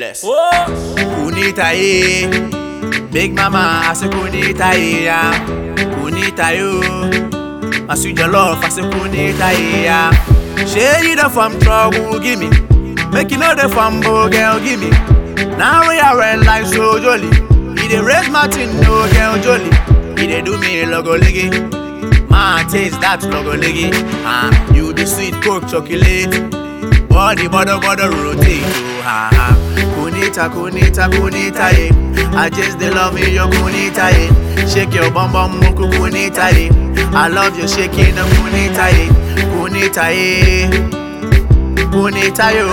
Bless. Oh, Kunita ye, Big Mama, I say Kunita ye, yeah. Kunita yo, I see your love, I say Kunita ye, yeah. Share you the from trouble, give me. Make you know the from girl, give me. Now we are red like so jolly. He dey raise my tin, no girl jolly. He dey do me logo leggy. Man, taste that logo leggy. Ah, you the sweet coke chocolate. Body, body, body, rotate. Ha, ha. Kunita, kunita, kunita, eh. I just dey love you, your kunita, eh. Shake your bum bum, muku kunita, eh. I love you shaking the kunita, eh. Kunita, eh. Kunita, yo.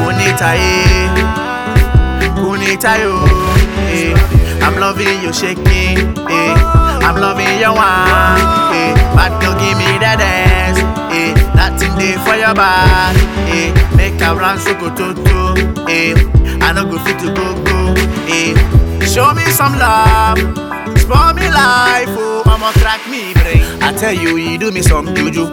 Kunita, eh. Kunita, yo. Eh. I'm loving you shaking, eh. I'm loving your wine, eh. But don't give me that dance. Nothing there for your back, eh. Make run so go to to, eh. I no go fit to go go, eh. Show me some love, spoil me life, oh. Mama crack me brain. I tell you, you do me some juju.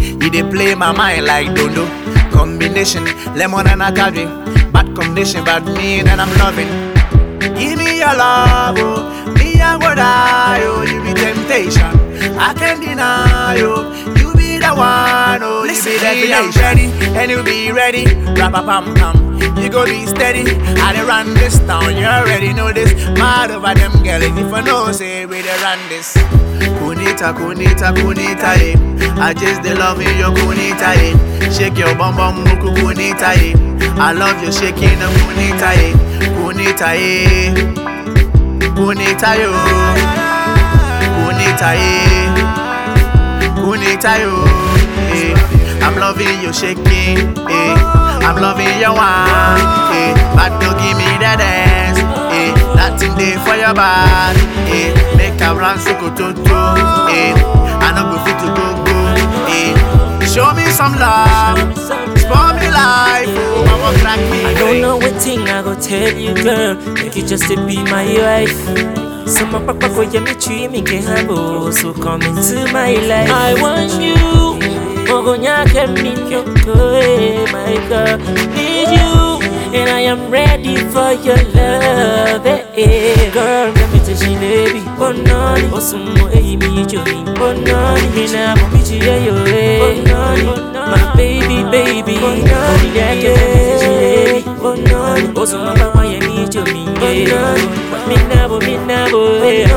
You dey play my mind like dodo. Combination lemon and agave. Bad condition, bad me and I'm loving. Give me your love, oh. Me I go die, oh. You be temptation. I can't deny, oh. You be the one, be me, I'm ready, and you be ready. Rap a pam pam. You go be steady. I dey run this town. You already know this. Mad over them girls. If I know, say we dey run this. Kunita, kunita, kunita, eh. I just dey love you, your kunita, eh. Shake your bum bum, muku kunita, eh. I love you shaking the kunita, eh. Kunita, eh. Kunita, yo. Kunita, eh. Kunita, yo. Eh. I'm loving you shaking, eh. I'm loving your wine, eh. But don't give me the dance, eh. Nothing there for your back, eh. Make a run so go to to, eh. I no go fit to go go, eh. Show me some love, spoil me life, oh. Mama crack me. I don't know what thing I go tell you, girl. Make you just to be my wife. So my papa go get me tree, me get habo. So come into my life. I want you. Mogo nyake minyoko, eh, my girl. Need you. And I am ready for your love, eh, eh. Girl, let me tell you, baby. Oh, no, oh, sumo, eh, me, jomi. Oh, no, me, na, mo, me, yeah, yo, eh. Oh, no, my baby, baby. Oh, no, yeah, yeah. Oh, no, oh, sumo, mama, yeah, me, jomi, yeah. Me, na, bo, me, na, bo, eh.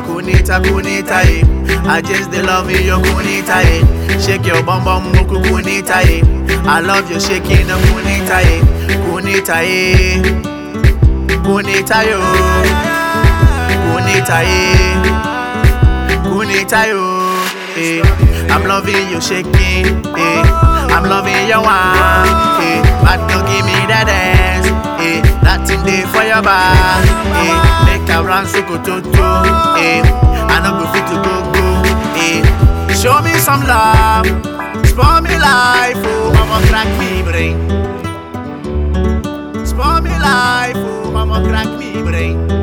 Kunita, kunita, kunita, eh. I just dey love you, your kunita, eh. Shake your bum bum, muku kunita, eh. I love you shaking the kunita, eh. Kunita, eh. Kunita, yo. Kunita, eh. Kunita, yo. Eh. I'm loving you shaking, eh. I'm loving your wine, eh. But don't give me the dance, eh. Nothing there for your back, around Eh, I don't go fit to go go. Eh, show me some love, spoil me life. Oh, mama crack me brain. Spoil me life. Oh, mama crack me brain.